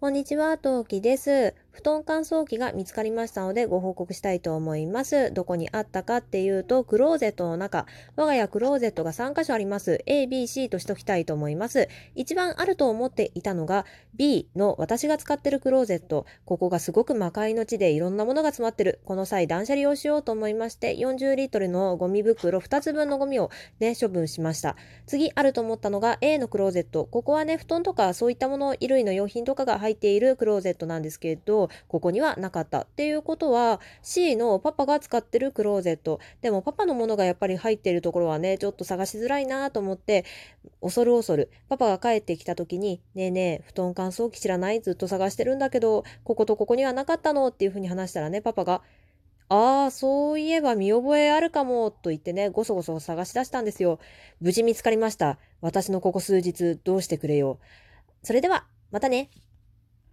こんにちは、トウキです。布団乾燥機が見つかりましたのでご報告したいと思います。どこにあったかっていうと、クローゼットの中。我が家クローゼットが3箇所あります。A、B、C としときたいと思います。一番あると思っていたのが B の私が使ってるクローゼット。ここがすごく魔界の地でいろんなものが詰まってる。この際断捨離をしようと思いまして、40リットルのゴミ袋2つ分のゴミをね、処分しました。次あると思ったのが A のクローゼット。ここはね、布団とかそういったもの、衣類の用品とかが入っているクローゼットなんですけど、ここにはなかった。っていうことは C のパパが使ってるクローゼット。でもパパのものがやっぱり入ってるところはね、ちょっと探しづらいなと思って、恐る恐る、パパが帰ってきた時に、ねえねえ、布団乾燥機知らない？ずっと探してるんだけど、こことここにはなかったの？っていうふうに話したらね、パパが、ああ、そういえば見覚えあるかも、と言ってね、ごそごそ探し出したんですよ。無事見つかりました。私のここ数日、どうしてくれよ。それでは、またね。